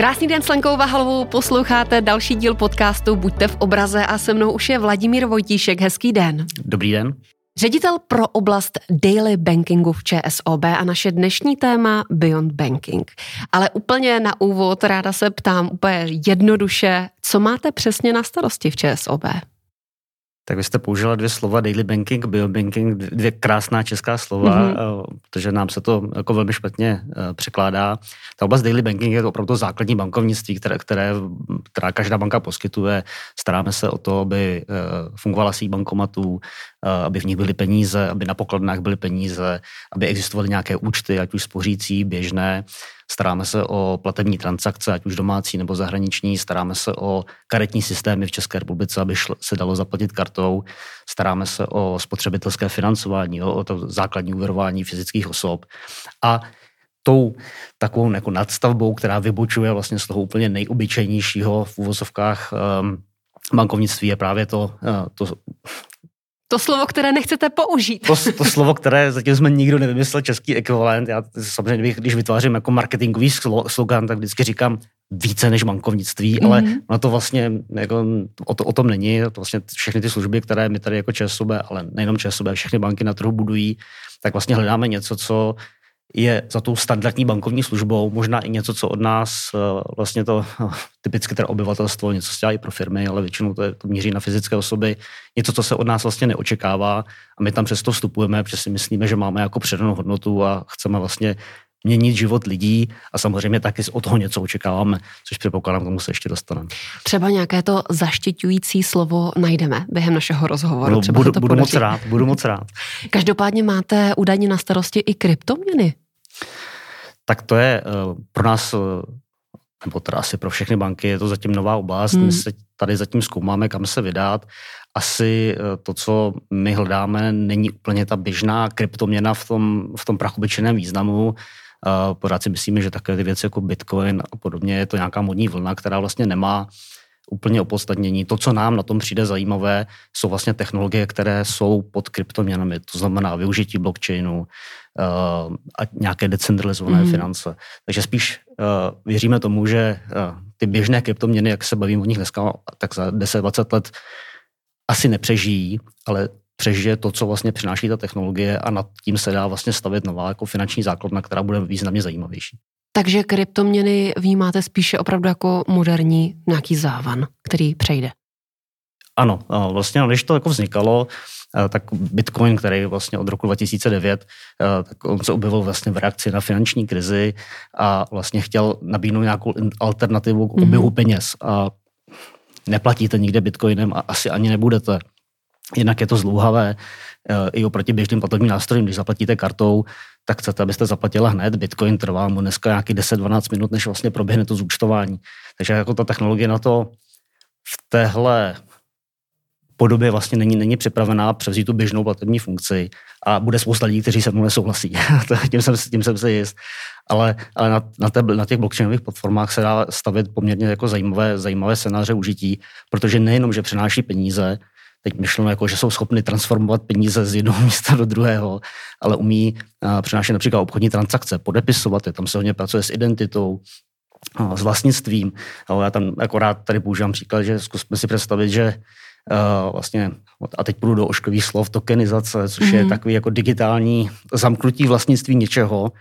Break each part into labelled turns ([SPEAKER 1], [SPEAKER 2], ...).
[SPEAKER 1] Krásný den s Lenkou Vahalovou, posloucháte další díl podcastu Buďte v obraze a se mnou už je Vladimír Vojtíšek. Hezký den.
[SPEAKER 2] Dobrý den.
[SPEAKER 1] Ředitel pro oblast daily bankingu v ČSOB a naše dnešní téma Beyond Banking. Ale úplně na úvod ráda se ptám úplně jednoduše, co máte přesně na starosti v ČSOB?
[SPEAKER 2] Tak vy jste použila dvě slova, daily banking, biobanking, dvě krásná česká slova, mm-hmm. protože nám se to jako velmi špatně eh, překládá. Ta oblast daily banking je to opravdu základní bankovnictví, které, které, která každá banka poskytuje. Staráme se o to, aby eh, fungovala síť bankomatů, aby v nich byly peníze, aby na pokladnách byly peníze, aby existovaly nějaké účty, ať už spořící, běžné. Staráme se o platební transakce, ať už domácí nebo zahraniční, staráme se o karetní systémy v České republice, aby se dalo zaplatit kartou, staráme se o spotřebitelské financování, o, o to základní úvěrování fyzických osob. A tou takovou jako nadstavbou, která vybočuje vlastně z toho úplně nejobyčejnějšího v úvozovkách um, bankovnictví je právě to, uh, to
[SPEAKER 1] to slovo, které nechcete použít.
[SPEAKER 2] To, to slovo, které zatím jsme nikdo nevymyslel, český ekvivalent. Já samozřejmě, když vytvářím jako marketingový slogan, tak vždycky říkám více než bankovnictví, mm-hmm. ale no to vlastně jako, o, to, o tom není. To vlastně všechny ty služby, které my tady jako ČSOB, ale nejenom ČSOB, všechny banky na trhu budují, tak vlastně hledáme něco, co je za tou standardní bankovní službou možná i něco, co od nás eh, vlastně to typicky teda obyvatelstvo, něco se dělá i pro firmy, ale většinou to, je, to míří na fyzické osoby, něco, co se od nás vlastně neočekává a my tam přesto vstupujeme, protože si myslíme, že máme jako předanou hodnotu a chceme vlastně měnit život lidí a samozřejmě taky od toho něco očekáváme, což předpokládám, k tomu se ještě dostaneme.
[SPEAKER 1] Třeba nějaké to zaštiťující slovo najdeme během našeho rozhovoru.
[SPEAKER 2] No,
[SPEAKER 1] Třeba
[SPEAKER 2] budu,
[SPEAKER 1] to
[SPEAKER 2] budu moc rád, budu moc rád.
[SPEAKER 1] Každopádně máte údajně na starosti i kryptoměny.
[SPEAKER 2] Tak to je uh, pro nás, uh, nebo teda asi pro všechny banky, je to zatím nová oblast. Hmm. My se tady zatím zkoumáme, kam se vydat. Asi uh, to, co my hledáme, není úplně ta běžná kryptoměna v tom, v tom prachobyčeném významu. Pořád si myslíme, že takové ty věci jako Bitcoin a podobně je to nějaká modní vlna, která vlastně nemá úplně opodstatnění. To, co nám na tom přijde zajímavé, jsou vlastně technologie, které jsou pod kryptoměnami, to znamená využití blockchainu a nějaké decentralizované mm. finance. Takže spíš uh, věříme tomu, že uh, ty běžné kryptoměny, jak se bavím o nich dneska, tak za 10-20 let asi nepřežijí, ale přežije to, co vlastně přináší ta technologie a nad tím se dá vlastně stavět nová jako finanční základna, která bude významně zajímavější.
[SPEAKER 1] Takže kryptoměny vnímáte spíše opravdu jako moderní nějaký závan, který přejde.
[SPEAKER 2] Ano, vlastně když to jako vznikalo, tak Bitcoin, který vlastně od roku 2009, tak on se objevil vlastně v reakci na finanční krizi a vlastně chtěl nabídnout nějakou alternativu k oběhu mm-hmm. peněz. A neplatíte nikde Bitcoinem a asi ani nebudete. Jinak je to zlouhavé i oproti běžným platebním nástrojům. Když zaplatíte kartou, tak chcete, abyste zaplatila hned. Bitcoin trvá mu dneska nějaký 10-12 minut, než vlastně proběhne to zúčtování. Takže jako ta technologie na to v téhle podobě vlastně není, není připravená převzít tu běžnou platební funkci a bude spousta lidí, kteří se mnou nesouhlasí. tím, jsem, tím jsem si jist. Ale, ale na, na, té, na těch blockchainových platformách se dá stavit poměrně jako zajímavé, zajímavé scénáře užití, protože nejenom, že přináší peníze, teď myšleno jako, že jsou schopni transformovat peníze z jednoho místa do druhého, ale umí uh, přinášet například obchodní transakce, podepisovat je, tam se hodně pracuje s identitou, uh, s vlastnictvím. Já tam akorát tady používám příklad, že zkusme si představit, že vlastně, a teď půjdu do ošklivých slov, tokenizace, což mm-hmm. je mhm. takový jako digitální zamknutí vlastnictví něčeho,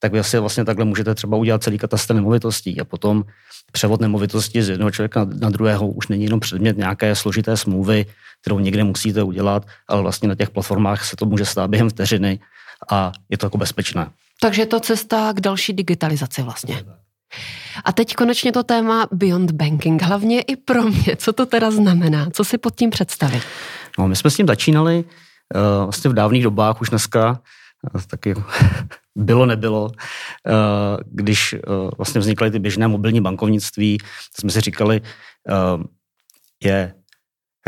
[SPEAKER 2] tak vy asi vlastně takhle můžete třeba udělat celý katastr nemovitostí a potom převod nemovitosti z jednoho člověka na druhého už není jenom předmět nějaké složité smlouvy, kterou někde musíte udělat, ale vlastně na těch platformách se to může stát během vteřiny a je to jako bezpečné.
[SPEAKER 1] Takže je to cesta k další digitalizaci vlastně. A teď konečně to téma Beyond Banking, hlavně i pro mě. Co to teda znamená? Co si pod tím představit?
[SPEAKER 2] No, my jsme s tím začínali uh, vlastně v dávných dobách, už dneska uh, taky bylo, nebylo, uh, když vlastně vznikaly ty běžné mobilní bankovnictví, jsme si říkali, je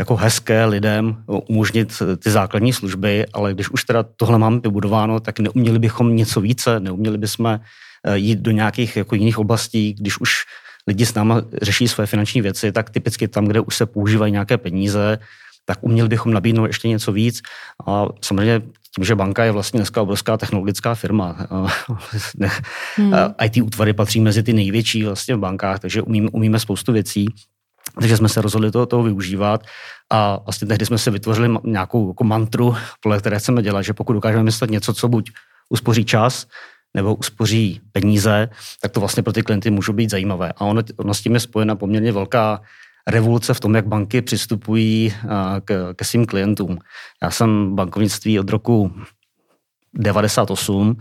[SPEAKER 2] jako hezké lidem umožnit ty základní služby, ale když už teda tohle máme vybudováno, tak neuměli bychom něco více, neuměli bychom eh, jít do nějakých jako jiných oblastí, když už lidi s náma řeší své finanční věci, tak typicky tam, kde už se používají nějaké peníze, tak uměli bychom nabídnout ještě něco víc. A samozřejmě tím, že banka je vlastně dneska obrovská technologická firma. hmm. IT útvary patří mezi ty největší vlastně v bankách, takže umíme, umíme spoustu věcí. Takže jsme se rozhodli toho, toho využívat a vlastně tehdy jsme si vytvořili nějakou jako mantru, podle které chceme dělat, že pokud dokážeme myslet něco, co buď uspoří čas, nebo uspoří peníze, tak to vlastně pro ty klienty můžou být zajímavé. A ono, ono s tím je spojena poměrně velká revoluce v tom, jak banky přistupují k, ke svým klientům. Já jsem bankovnictví od roku 98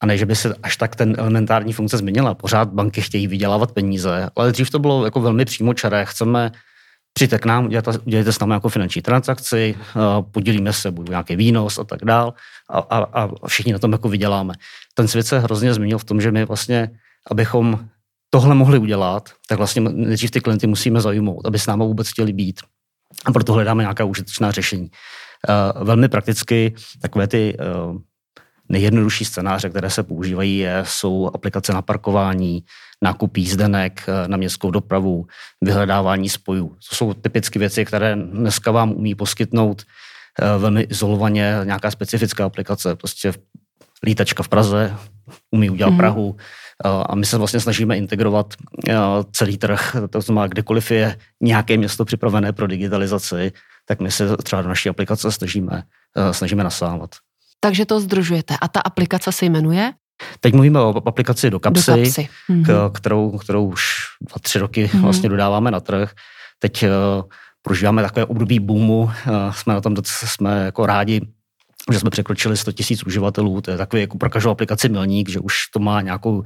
[SPEAKER 2] a ne, že by se až tak ten elementární funkce změnila. Pořád banky chtějí vydělávat peníze, ale dřív to bylo jako velmi přímočaré. Chceme přijďte k nám, udělejte, udělejte s námi jako finanční transakci, podělíme se, budu nějaký výnos a tak dál a, a, a všichni na tom jako vyděláme. Ten svět se hrozně změnil v tom, že my vlastně, abychom tohle mohli udělat, tak vlastně nejdřív ty klienty musíme zajmout, aby s námi vůbec chtěli být. A proto hledáme nějaká užitečná řešení. velmi prakticky takové ty nejjednodušší scénáře, které se používají, je, jsou aplikace na parkování, nákup jízdenek eh, na městskou dopravu, vyhledávání spojů. To jsou typicky věci, které dneska vám umí poskytnout eh, velmi izolovaně nějaká specifická aplikace. Prostě lítačka v Praze umí udělat mm-hmm. Prahu eh, a my se vlastně snažíme integrovat celý trh. To znamená, kdekoliv je nějaké město připravené pro digitalizaci, tak my se třeba do naší aplikace snažíme, snažíme nasávat.
[SPEAKER 1] Takže to združujete. A ta aplikace se jmenuje?
[SPEAKER 2] Teď mluvíme o aplikaci do kapsy, do kapsy. Mm-hmm. kterou, kterou už dva, tři roky mm-hmm. vlastně dodáváme na trh. Teď uh, prožíváme takové období boomu, uh, jsme na tom docela, jsme jako rádi, že jsme překročili 100 000 uživatelů, to je takový jako pro každou aplikaci milník, že už to má nějakou uh,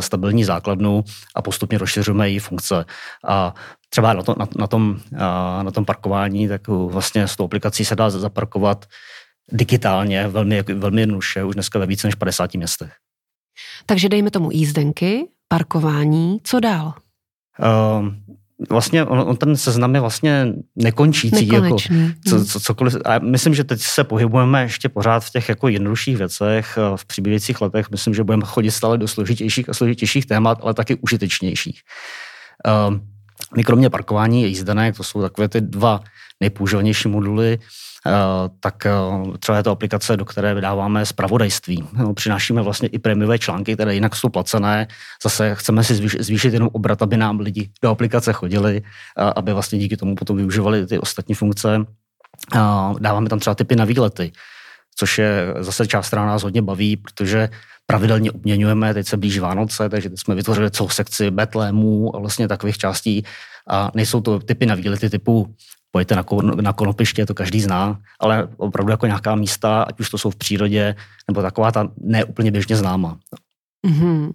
[SPEAKER 2] stabilní základnu a postupně rozšiřujeme její funkce. A třeba na, to, na, na, tom, na tom parkování, tak vlastně s tou aplikací se dá zaparkovat digitálně, velmi, velmi jednoduše, už dneska ve více než 50 městech.
[SPEAKER 1] Takže dejme tomu jízdenky, parkování, co dál?
[SPEAKER 2] Uh, vlastně on, on ten seznam je vlastně nekončící. Jako, co, co, cokoliv. A myslím, že teď se pohybujeme ještě pořád v těch jako jednodušších věcech, v přibývajících letech. Myslím, že budeme chodit stále do složitějších a složitějších témat, ale taky užitečnějších. Uh, my kromě parkování a jízdenek, to jsou takové ty dva nejpoužívanější moduly, Eh, tak eh, třeba je to aplikace, do které vydáváme zpravodajství. No, přinášíme vlastně i prémiové články, které jinak jsou placené. Zase chceme si zvýšit, zvýšit jenom obrat, aby nám lidi do aplikace chodili, aby vlastně díky tomu potom využívali ty ostatní funkce. Dáváme tam třeba typy na výlety, což je zase část, která nás hodně baví, protože pravidelně obměňujeme, teď se blíží Vánoce, takže teď jsme vytvořili celou sekci betlémů a vlastně takových částí a nejsou to typy na výlety typu pojďte na, na konopiště, to každý zná, ale opravdu jako nějaká místa, ať už to jsou v přírodě, nebo taková ta neúplně běžně známa.
[SPEAKER 1] Mm-hmm.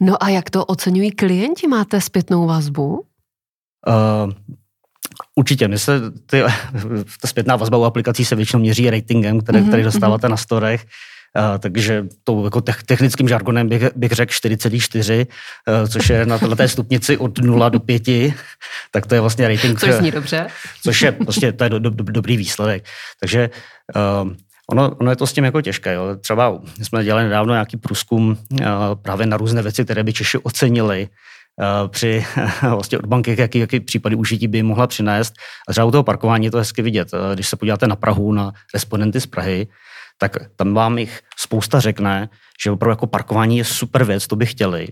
[SPEAKER 1] No a jak to oceňují klienti? Máte zpětnou vazbu? Uh,
[SPEAKER 2] Určitě, my se, ty, ta zpětná vazba u aplikací se většinou měří ratingem, který, mm-hmm. který dostáváte mm-hmm. na storech takže to jako technickým žargonem bych, bych řekl 4,4, uh, což je na té stupnici od 0 do 5, tak to je vlastně rating.
[SPEAKER 1] Což zní dobře.
[SPEAKER 2] Což je prostě to je do, do, do, dobrý výsledek. Takže Ono, ono je to s tím jako těžké. Jo. Třeba jsme dělali nedávno nějaký průzkum právě na různé věci, které by Češi ocenili při vlastně od banky, jaký, jaký případy užití by mohla přinést. A třeba u toho parkování je to hezky vidět. Když se podíváte na Prahu, na respondenty z Prahy, tak tam vám jich spousta řekne, že opravdu jako parkování je super věc, to by chtěli.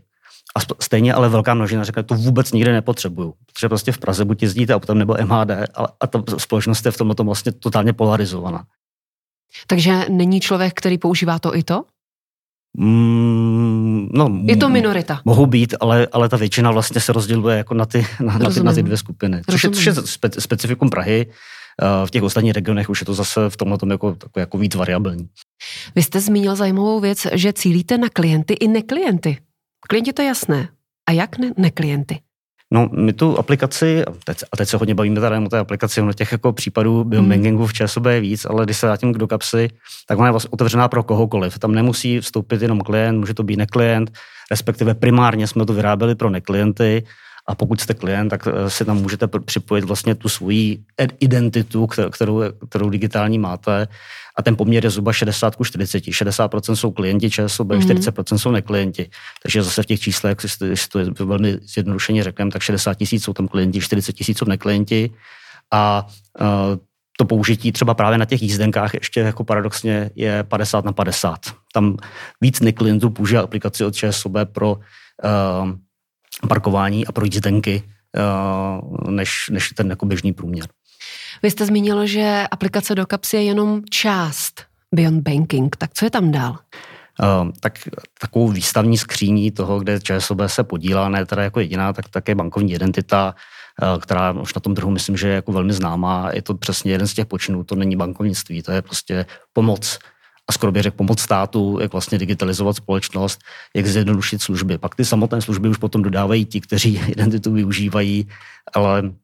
[SPEAKER 2] A stejně ale velká množina řekne, to vůbec nikdy nepotřebuju. Protože prostě v Praze buď jezdíte autem nebo MHD, ale a ta společnost je v tomto vlastně totálně polarizovaná.
[SPEAKER 1] Takže není člověk, který používá to i to?
[SPEAKER 2] Mm, no,
[SPEAKER 1] je to minorita.
[SPEAKER 2] Mohou být, ale, ale ta většina vlastně se rozděluje jako na ty, na, na ty, na ty dvě skupiny. Což je, což je spe, specifikum Prahy. Eh, v těch ostatních regionech už je to zase v tomhle tom jako, jako víc variabilní.
[SPEAKER 1] Vy jste zmínil zajímavou věc, že cílíte na klienty i neklienty. Klienti to jasné. A jak ne, neklienty?
[SPEAKER 2] No, my tu aplikaci, a teď, a teď se hodně bavíme tady o té aplikaci, ono těch jako případů biobankingu v ČSOB je víc, ale když se vrátím do kapsy, tak ona je vlastně otevřená pro kohokoliv. Tam nemusí vstoupit jenom klient, může to být neklient, respektive primárně jsme to vyráběli pro neklienty, a pokud jste klient, tak eh, si tam můžete připojit vlastně tu svoji identitu, kterou, kterou digitální máte. A ten poměr je zhruba 60 ku 40. 60% jsou klienti ČSOB, mm-hmm. 40% jsou neklienti. Takže zase v těch číslech, když to je velmi zjednodušeně řekneme, tak 60 tisíc jsou tam klienti, 40 tisíc jsou neklienti. A uh, to použití třeba právě na těch jízdenkách ještě jako paradoxně je 50 na 50. Tam víc klientů použije aplikaci od ČSOB pro uh, parkování a pro jízdenky, uh, než, než ten jako běžný průměr.
[SPEAKER 1] Vy jste zmínil, že aplikace do kapsy je jenom část Beyond Banking. Tak co je tam dál?
[SPEAKER 2] Uh, tak takovou výstavní skříní toho, kde ČSOB se podílá, ne teda jako jediná, tak také bankovní identita, uh, která už na tom trhu myslím, že je jako velmi známá. Je to přesně jeden z těch počinů, to není bankovnictví, to je prostě pomoc a skoro bych řekl pomoc státu, jak vlastně digitalizovat společnost, jak zjednodušit služby. Pak ty samotné služby už potom dodávají ti, kteří identitu využívají, ale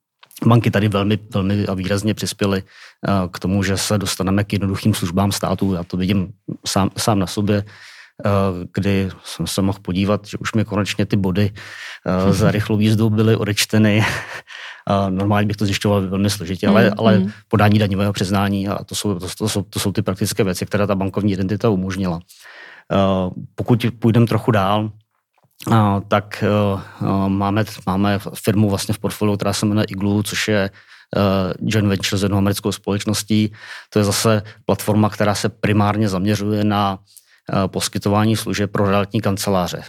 [SPEAKER 2] banky tady velmi, velmi a výrazně přispěly eh, k tomu, že se dostaneme k jednoduchým službám státu. Já to vidím sám, sám na sobě, kdy jsem se mohl podívat, že už mi konečně ty body eh, za rychlou jízdu byly odečteny. Normálně bych to zjišťoval velmi složitě, ale, mm, ale podání daňového přiznání a to jsou, to, to, jsou, to jsou ty praktické věci, které ta bankovní identita umožnila. Pokud půjdeme trochu dál, tak máme, máme firmu vlastně v portfoliu, která se jmenuje Iglu, což je joint venture s jednou americkou společností. To je zase platforma, která se primárně zaměřuje na poskytování služeb pro realitní kanceláře,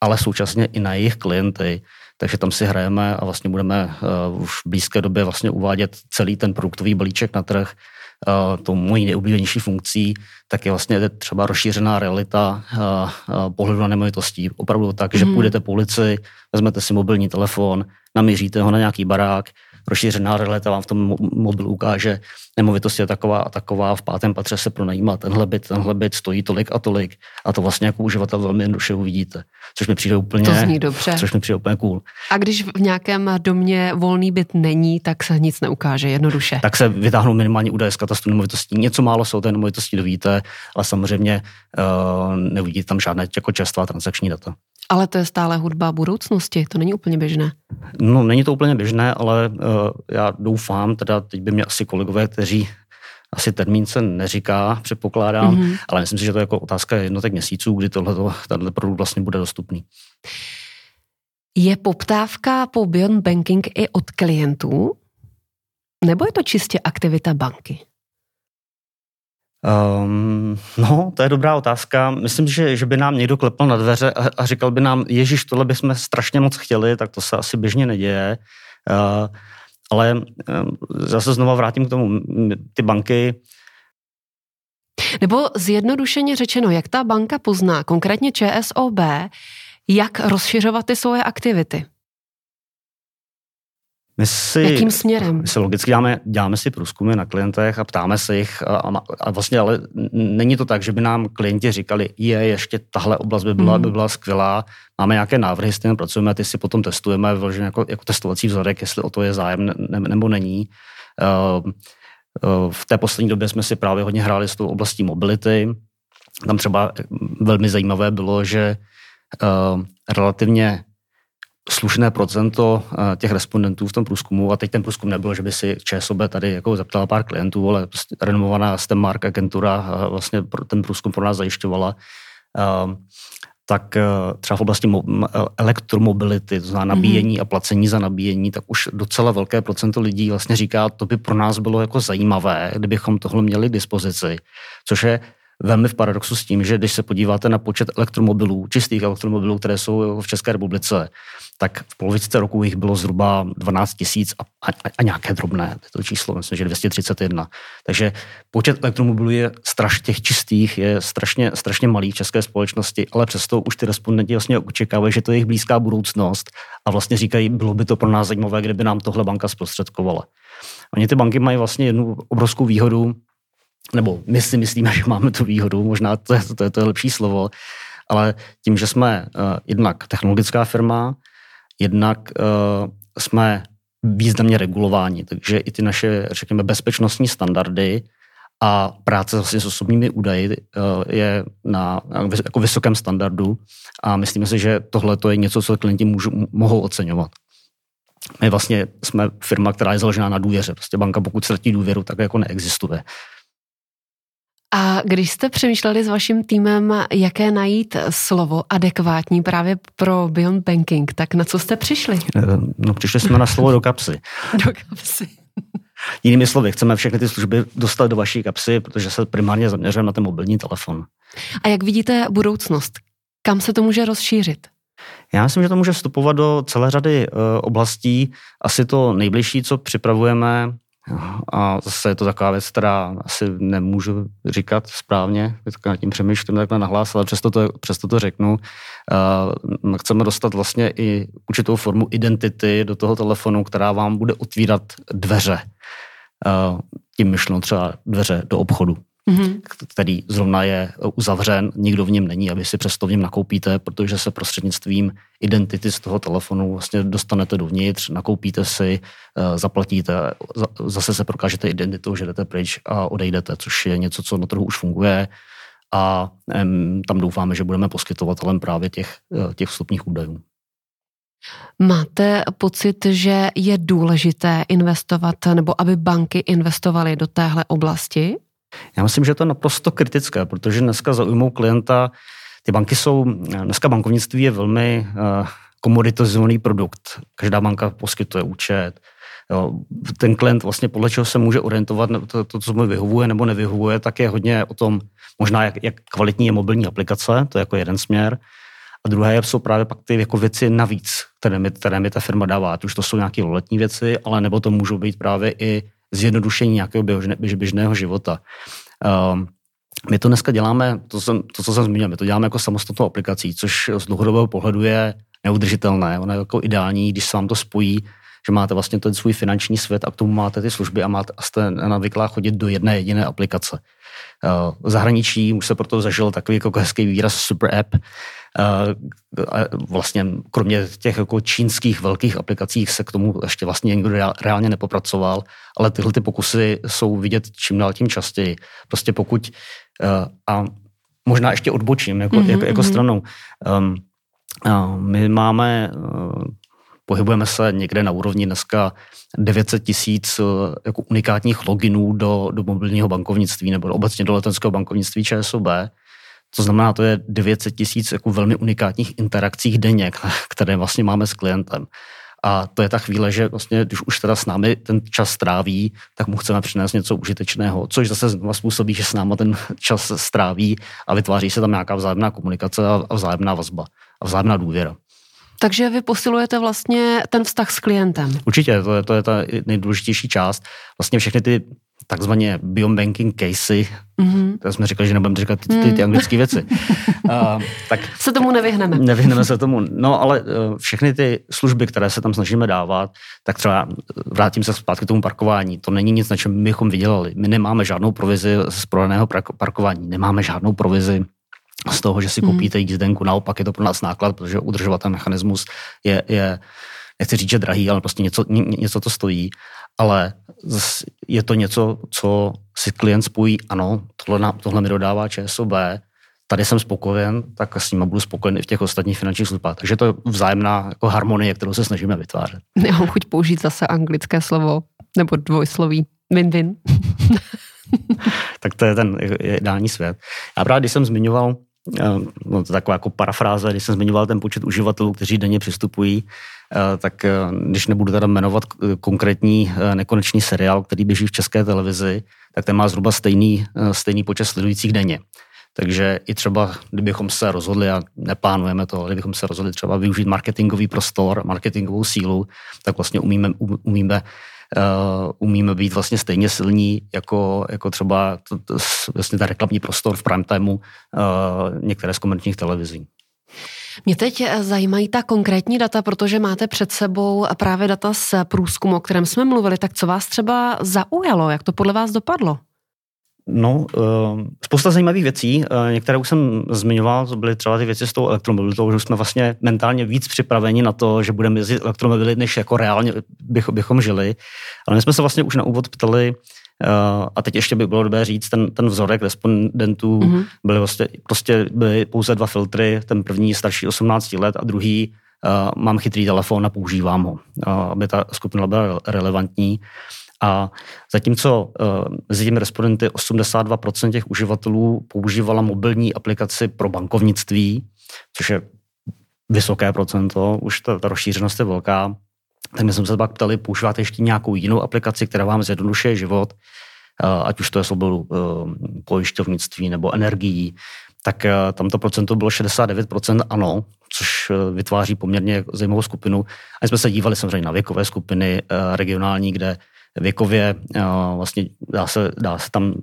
[SPEAKER 2] ale současně i na jejich klienty, takže tam si hrajeme a vlastně budeme už v blízké době vlastně uvádět celý ten produktový balíček na trh, uh, tou mojí nejoblíbenější funkcí, tak je vlastně třeba rozšířená realita pohledu na nemovitostí. Opravdu tak, že mm. půjdete po ulici, vezmete si mobilní telefon, namíříte ho na nějaký barák, rozšířená realita vám v tom mobilu ukáže, nemovitost je taková a taková, v pátém patře se pronajímá tenhle byt, tenhle byt stojí tolik a tolik a to vlastně jako uživatel velmi jednoduše uvidíte, což mi přijde úplně,
[SPEAKER 1] to zní dobře.
[SPEAKER 2] což mi přijde úplně cool.
[SPEAKER 1] A když v nějakém domě volný byt není, tak se nic neukáže jednoduše.
[SPEAKER 2] Tak se vytáhnou minimálně údaje z katastru nemovitostí. Něco málo se o té nemovitosti dovíte, ale samozřejmě uh, neuvidíte tam žádné jako čerstvá transakční data.
[SPEAKER 1] Ale to je stále hudba budoucnosti, to není úplně běžné.
[SPEAKER 2] No, není to úplně běžné, ale uh, já doufám, teda teď by mě asi kolegové, kteří asi termín se neříká, předpokládám, mm-hmm. ale myslím si, že to je jako otázka jednotek měsíců, kdy tohle tenhle produkt vlastně bude dostupný.
[SPEAKER 1] Je poptávka po Beyond Banking i od klientů? Nebo je to čistě aktivita banky?
[SPEAKER 2] Um, no, to je dobrá otázka. Myslím, že, že by nám někdo klepl na dveře a, a říkal by nám, Ježíš, tohle bychom strašně moc chtěli, tak to se asi běžně neděje. Uh, ale um, zase znova vrátím k tomu. Ty banky
[SPEAKER 1] nebo zjednodušeně řečeno, jak ta banka pozná, konkrétně ČSOB, jak rozšiřovat ty svoje aktivity? My si, Jakým směrem?
[SPEAKER 2] My si logicky děláme, děláme si průzkumy na klientech a ptáme se jich a, a vlastně ale není to tak, že by nám klienti říkali, je, ještě tahle oblast by byla, mm. by byla skvělá, máme nějaké návrhy, s tím pracujeme a ty si potom testujeme vloženě jako, jako testovací vzorek, jestli o to je zájem ne, nebo není. Uh, uh, v té poslední době jsme si právě hodně hráli s tou oblastí mobility. Tam třeba velmi zajímavé bylo, že uh, relativně slušné procento eh, těch respondentů v tom průzkumu, a teď ten průzkum nebyl, že by si ČSOB tady jako zeptala pár klientů, ale prostě renomovaná Stemmark agentura eh, vlastně ten průzkum pro nás zajišťovala, eh, tak třeba v oblasti elektromobility, to znamená mhm. nabíjení mm-hmm. a placení za nabíjení, tak už docela velké procento lidí vlastně říká, to by pro nás bylo jako zajímavé, kdybychom tohle měli k dispozici, což je velmi v paradoxu s tím, že když se podíváte na počet elektromobilů, čistých elektromobilů, které jsou v České republice, tak v polovice roku jich bylo zhruba 12 tisíc a, a, a nějaké drobné, to číslo, myslím, že 231. Takže počet elektromobilů je straš, těch čistých je strašně, strašně malý v české společnosti, ale přesto už ty respondenti vlastně očekávají, že to je jejich blízká budoucnost a vlastně říkají, bylo by to pro nás zajímavé, kdyby nám tohle banka zprostředkovala. Oni ty banky mají vlastně jednu obrovskou výhodu, nebo my si myslíme, že máme tu výhodu, možná to je, to je, to je lepší slovo, ale tím, že jsme uh, jednak technologická firma, jednak uh, jsme významně regulováni, takže i ty naše, řekněme, bezpečnostní standardy a práce vlastně s osobními údaji uh, je na jako vysokém standardu a myslíme si, že tohle je něco, co klienti můžu, mohou oceňovat. My vlastně jsme firma, která je založená na důvěře. Prostě banka, pokud ztratí důvěru, tak jako neexistuje.
[SPEAKER 1] A když jste přemýšleli s vaším týmem, jaké najít slovo adekvátní právě pro Beyond Banking, tak na co jste přišli?
[SPEAKER 2] Eh, no, přišli jsme na slovo do kapsy.
[SPEAKER 1] do kapsy.
[SPEAKER 2] Jinými slovy, chceme všechny ty služby dostat do vaší kapsy, protože se primárně zaměřujeme na ten mobilní telefon.
[SPEAKER 1] A jak vidíte budoucnost? Kam se to může rozšířit?
[SPEAKER 2] Já myslím, že to může vstupovat do celé řady uh, oblastí. Asi to nejbližší, co připravujeme, a zase je to taková věc, která asi nemůžu říkat správně, nad tím přemýšlím takhle nahlás, ale přesto to, přesto to řeknu. Uh, chceme dostat vlastně i určitou formu identity do toho telefonu, která vám bude otvírat dveře. Uh, tím myšleno třeba dveře do obchodu mm-hmm. který zrovna je uzavřen, nikdo v něm není, aby si přesto v něm nakoupíte, protože se prostřednictvím identity z toho telefonu vlastně dostanete dovnitř, nakoupíte si, eh, zaplatíte, zase se prokážete identitou, že jdete pryč a odejdete, což je něco, co na trhu už funguje a tam doufáme, že budeme poskytovatelem právě těch, eh, těch vstupních údajů.
[SPEAKER 1] Máte pocit, že je důležité investovat, nebo aby banky investovaly do téhle oblasti?
[SPEAKER 2] Já myslím, že to je naprosto kritické, protože dneska zaujmou klienta, ty banky jsou, dneska bankovnictví je velmi uh, komoditizovaný produkt. Každá banka poskytuje účet, Jo, ten klient vlastně podle čeho se může orientovat, to, to, co mu vyhovuje nebo nevyhovuje, tak je hodně o tom, možná jak, jak kvalitní je mobilní aplikace, to je jako jeden směr. A druhé jsou právě pak ty jako věci navíc, které mi, které mi ta firma dává. Už to jsou nějaké letní věci, ale nebo to můžou být právě i zjednodušení nějakého běžné, běžného života. Um, my to dneska děláme, to, jsem, to, co jsem zmínil, my to děláme jako samostatnou aplikací, což z dlouhodobého pohledu je neudržitelné. Ono je jako ideální, když se vám to spojí, že máte vlastně ten svůj finanční svět a k tomu máte ty služby a, máte, a jste navyklá chodit do jedné jediné aplikace. V zahraničí už se proto zažil takový jako hezký výraz super app, vlastně kromě těch jako čínských velkých aplikací se k tomu ještě vlastně nikdo reálně nepopracoval, ale tyhle ty pokusy jsou vidět čím dál tím častěji. Prostě pokud a možná ještě odbočím jako, mm-hmm, jako, jako mm-hmm. stranou. Um, my máme, pohybujeme se někde na úrovni dneska 900 tisíc jako unikátních loginů do, do mobilního bankovnictví nebo obecně do letenského bankovnictví ČSOB. To znamená, to je 900 tisíc jako velmi unikátních interakcí denně, které vlastně máme s klientem. A to je ta chvíle, že vlastně, když už teda s námi ten čas stráví, tak mu chceme přinést něco užitečného, což zase znova způsobí, že s náma ten čas stráví a vytváří se tam nějaká vzájemná komunikace a vzájemná vazba a vzájemná důvěra.
[SPEAKER 1] Takže vy posilujete vlastně ten vztah s klientem.
[SPEAKER 2] Určitě, to je, to je ta nejdůležitější část. Vlastně všechny ty takzvaně biobanking casey, mm-hmm. to jsme říkali, že nebudeme říkat ty, ty, ty mm. anglické věci. uh,
[SPEAKER 1] tak se tomu nevyhneme.
[SPEAKER 2] Nevyhneme se tomu. No ale uh, všechny ty služby, které se tam snažíme dávat, tak třeba vrátím se zpátky k tomu parkování. To není nic, na čem bychom vydělali. My nemáme žádnou provizi z prodaného parkování, nemáme žádnou provizi z toho, že si mhm. koupíte jízdenku. Naopak je to pro nás náklad, protože udržovat ten mechanismus je, je nechci říct, že drahý, ale prostě něco, něco to stojí. Ale je to něco, co si klient spojí, ano, tohle, tohle mi dodává ČSOB, tady jsem spokojen, tak s ním budu spokojen i v těch ostatních finančních službách. Takže to je vzájemná jako harmonie, kterou se snažíme vytvářet.
[SPEAKER 1] Já mám chuť použít zase anglické slovo, nebo dvojsloví. Win-win.
[SPEAKER 2] tak to je ten ideální svět. Já právě, když jsem zmiňoval no to taková jako parafráze, když jsem zmiňoval ten počet uživatelů, kteří denně přistupují, eh, tak eh, když nebudu teda jmenovat konkrétní nekonečný seriál, který běží v české televizi, tak ten má zhruba stejný, stejný počet sledujících denně. Takže i třeba, kdybychom se rozhodli, a neplánujeme to, kdybychom se rozhodli třeba využít marketingový prostor, marketingovou sílu, tak vlastně umíme, umíme uh, umíme být vlastně stejně silní jako, jako třeba to, to, vlastně ta reklamní prostor v prime timeu uh, některé z komerčních televizí.
[SPEAKER 1] Mě teď zajímají ta konkrétní data, protože máte před sebou právě data z průzkumu, o kterém jsme mluvili. Tak co vás třeba zaujalo? Jak to podle vás dopadlo?
[SPEAKER 2] No, uh, spousta zajímavých věcí. Uh, některé už jsem zmiňoval, to byly třeba ty věci s tou elektromobilitou, že už jsme vlastně mentálně víc připraveni na to, že budeme jezdit elektromobily, než jako reálně bych, bychom žili. Ale my jsme se vlastně už na úvod ptali, uh, a teď ještě by bylo dobré říct, ten, ten vzorek respondentů mm-hmm. byly vlastně, prostě byly pouze dva filtry, ten první starší 18 let a druhý uh, mám chytrý telefon a používám ho, uh, aby ta skupina byla relevantní. A zatímco uh, mezi těmi respondenty 82% těch uživatelů používala mobilní aplikaci pro bankovnictví, což je vysoké procento, už ta, ta rozšířenost je velká, tak my jsme se pak ptali, používáte ještě nějakou jinou aplikaci, která vám zjednodušuje život, ať už to je svobodu pojišťovnictví nebo energií, tak tam to procento bylo 69% ano, což vytváří poměrně zajímavou skupinu. A jsme se dívali samozřejmě na věkové skupiny regionální, kde věkově vlastně dá se, dá se tam,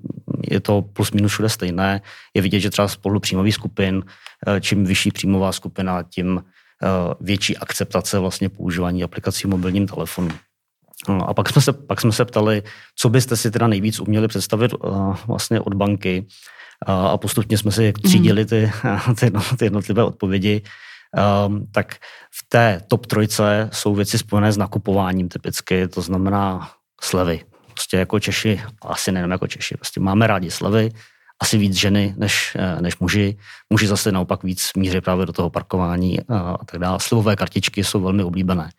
[SPEAKER 2] je to plus minus všude stejné. Je vidět, že třeba spolu příjmových skupin, čím vyšší příjmová skupina, tím větší akceptace vlastně používání aplikací v mobilním telefonu. No a pak jsme, se, pak jsme se ptali, co byste si teda nejvíc uměli představit vlastně od banky a postupně jsme si třídili ty, ty jednotlivé odpovědi. Um, tak v té top trojce jsou věci spojené s nakupováním typicky, to znamená slevy. Prostě jako Češi, asi nejenom jako Češi, prostě máme rádi slevy, asi víc ženy než, eh, než muži. Muži zase naopak víc míří právě do toho parkování a, a tak dále. Slivové kartičky jsou velmi oblíbené.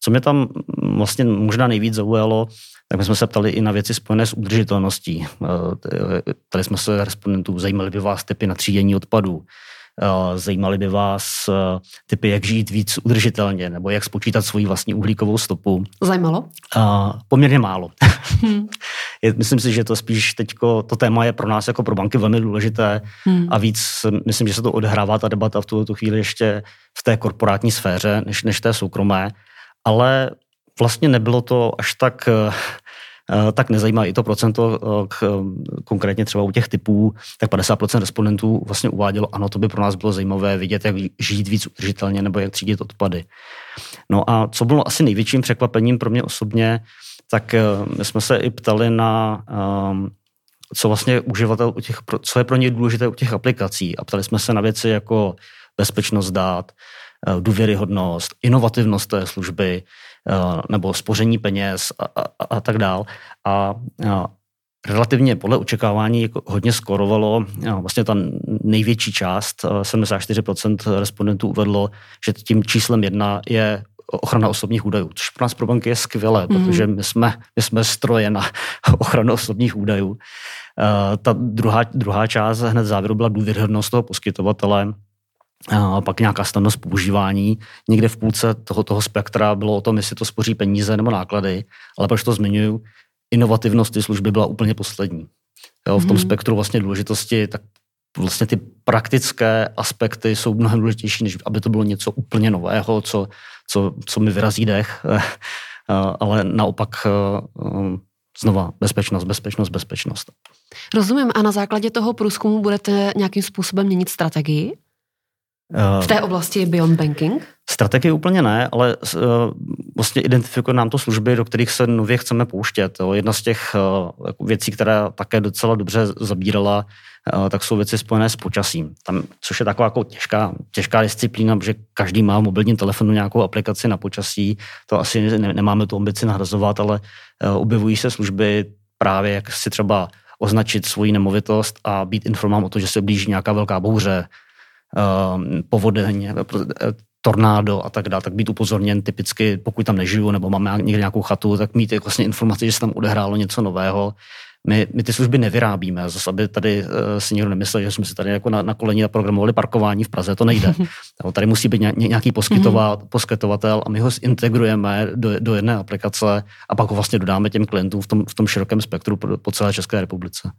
[SPEAKER 2] Co mě tam vlastně možná nejvíc zaujalo, tak my jsme se ptali i na věci spojené s udržitelností. Eh, tady jsme se respondentů zajímali by vás typy na třídění odpadů, Eh, zajímaly by vás eh, typy, jak žít víc udržitelně nebo jak spočítat svoji vlastní uhlíkovou stopu.
[SPEAKER 1] Zajímalo?
[SPEAKER 2] Uh, poměrně málo. Hmm. myslím si, že to spíš teďko, to téma je pro nás jako pro banky velmi důležité hmm. a víc myslím, že se to odehrává ta debata v tuto chvíli ještě v té korporátní sféře, než, než té soukromé, ale vlastně nebylo to až tak Eh, tak nezajímá i to procento, eh, k, eh, konkrétně třeba u těch typů, tak 50% respondentů vlastně uvádělo, ano, to by pro nás bylo zajímavé vidět, jak žít víc udržitelně nebo jak třídit odpady. No a co bylo asi největším překvapením pro mě osobně, tak my jsme se i ptali na co vlastně uživatel u těch, co je pro ně důležité u těch aplikací a ptali jsme se na věci jako bezpečnost dát, důvěryhodnost, inovativnost té služby, Eh, nebo spoření peněz a, a, a tak dál. A, a relativně podle očekávání jako hodně skorovalo, vlastně ta největší část, 74% eh, respondentů uvedlo, že tím číslem jedna je ochrana osobních údajů, což pro nás pro banky je skvělé, mm. protože my jsme, my jsme stroje na ochranu osobních údajů. Uh, ta druhá, druhá část hned závěru byla důvěryhodnost toho poskytovatele, a pak nějaká snadnost používání. Někde v půlce toho, toho spektra bylo o tom, jestli to spoří peníze nebo náklady, ale proč to zmiňuju, inovativnost ty služby byla úplně poslední. Jo, v tom hmm. spektru vlastně důležitosti, tak vlastně ty praktické aspekty jsou mnohem důležitější, než aby to bylo něco úplně nového, co, co, co mi vyrazí dech, ale naopak znova bezpečnost, bezpečnost, bezpečnost.
[SPEAKER 1] Rozumím. A na základě toho průzkumu budete nějakým způsobem měnit strategii? V té oblasti Beyond Banking?
[SPEAKER 2] Strategie úplně ne, ale uh, vlastně identifikuje nám to služby, do kterých se nově chceme pouštět. Jo. Jedna z těch uh, věcí, která také docela dobře zabírala, uh, tak jsou věci spojené s počasím. Tam, což je taková jako těžká, těžká disciplína, že každý má v mobilním telefonu nějakou aplikaci na počasí. To asi ne, nemáme tu ambici nahrazovat, ale uh, objevují se služby právě, jak si třeba označit svoji nemovitost a být informován o to, že se blíží nějaká velká bouře, povodeň, eh, tornádo a tak dále, tak být upozorněn typicky, pokud tam nežiju nebo máme někde nějakou chatu, tak mít vlastně informaci, že se tam odehrálo něco nového. My, my ty služby nevyrábíme, zase aby tady uh, si někdo nemyslel, že jsme si tady jako na, na koleni naprogramovali parkování v Praze, to nejde. tady musí být nějaký mhm. poskytovatel a my ho integrujeme do, do jedné aplikace a pak ho vlastně dodáme těm klientům v tom, v tom širokém spektru po, po celé České republice.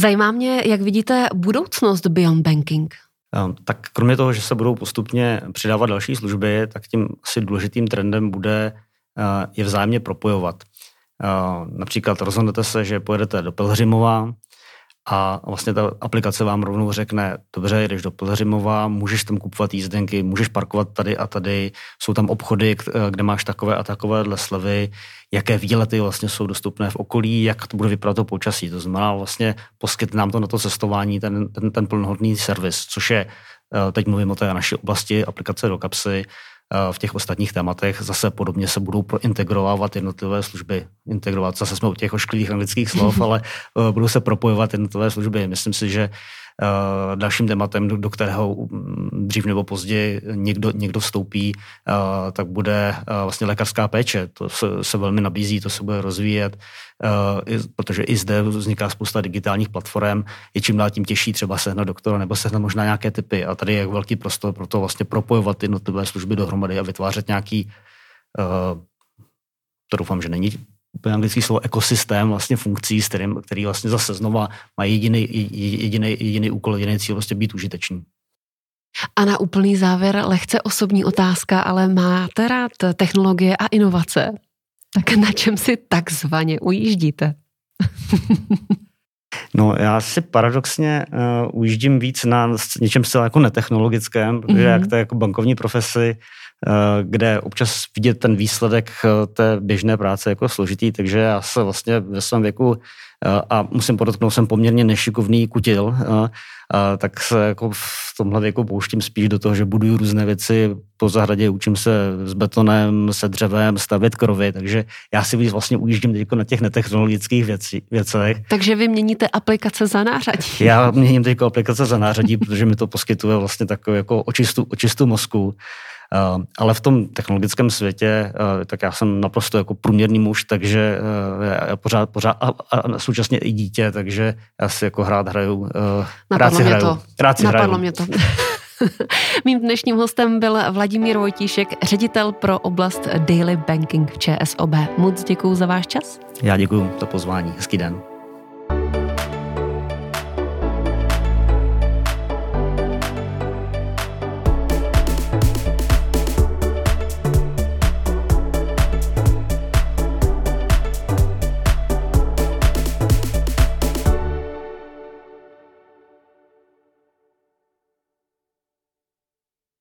[SPEAKER 1] Zajímá mě, jak vidíte budoucnost Beyond Banking?
[SPEAKER 2] Ehm, tak kromě toho, že se budou postupně přidávat další služby, tak tím asi důležitým trendem bude eh, je vzájemně propojovat. Ehm, například rozhodnete se, že pojedete do Pelhřimova, a vlastně ta aplikace vám rovnou řekne, dobře, jdeš do Pelhřimova, můžeš tam kupovat jízdenky, můžeš parkovat tady a tady, jsou tam obchody, kde máš takové a takovéhle slevy, jaké výlety vlastně jsou dostupné v okolí, jak to bude vypadat to počasí. To znamená vlastně poskytne nám to na to cestování ten, ten, ten plnohodný servis, což je, eh, teď mluvím o té naší oblasti aplikace do kapsy, v těch ostatních tématech zase podobně se budou prointegrovávat jednotlivé služby. Integrovat, zase jsme u těch ošklivých anglických slov, ale eh, budou se propojovat jednotlivé služby. Myslím si, že Eh, dalším tématem, do, do kterého mm, dřív nebo později někdo, někdo vstoupí, eh, tak bude eh, vlastně lékařská péče. To se, se velmi nabízí, to se bude rozvíjet, protože i zde vzniká spousta digitálních platform. Je čím dál tím těžší třeba sehnat doktora nebo sehnat možná nějaké typy. A tady je velký prostor pro to vlastně propojovat jednotlivé služby dohromady a vytvářet nějaký to doufám, že není úplně anglický slovo, ekosystém vlastně funkcí, s kterým, který vlastně zase znova má jediný, jediný, jediný úkol, jediný cíl vlastně být užitečný.
[SPEAKER 1] A na úplný závěr lehce osobní otázka, ale máte rád technologie a inovace? Tak na čem si takzvaně ujíždíte?
[SPEAKER 2] No já si paradoxně uh, ujíždím víc na něčem zcela jako netechnologickém, protože mm-hmm. jak to je jako bankovní profesi, kde občas vidět ten výsledek uh, té běžné práce jako složitý, takže já se vlastně ve svém věku a musím podotknout, jsem poměrně nešikovný kutil, a tak se jako v tomhle věku pouštím spíš do toho, že buduju různé věci po zahradě, učím se s betonem, se dřevem, stavět krovy, takže já si vlastně ujíždím teď na těch netechnologických věcí, věcech.
[SPEAKER 1] Takže vy měníte aplikace za nářadí.
[SPEAKER 2] Já měním teď aplikace za nářadí, protože mi to poskytuje vlastně takovou jako očistu, očistu mozku. Uh, ale v tom technologickém světě, uh, tak já jsem naprosto jako průměrný muž, takže uh, já pořád, pořád a, a současně i dítě, takže já si jako hrát hraju.
[SPEAKER 1] Napadlo
[SPEAKER 2] rád
[SPEAKER 1] si hraju.
[SPEAKER 2] To. Rád si
[SPEAKER 1] Napadlo
[SPEAKER 2] hraju.
[SPEAKER 1] mě to. Mým dnešním hostem byl Vladimír Vojtíšek, ředitel pro oblast Daily Banking v ČSOB. Moc děkuji za váš čas.
[SPEAKER 2] Já děkuji za pozvání. Hezký den.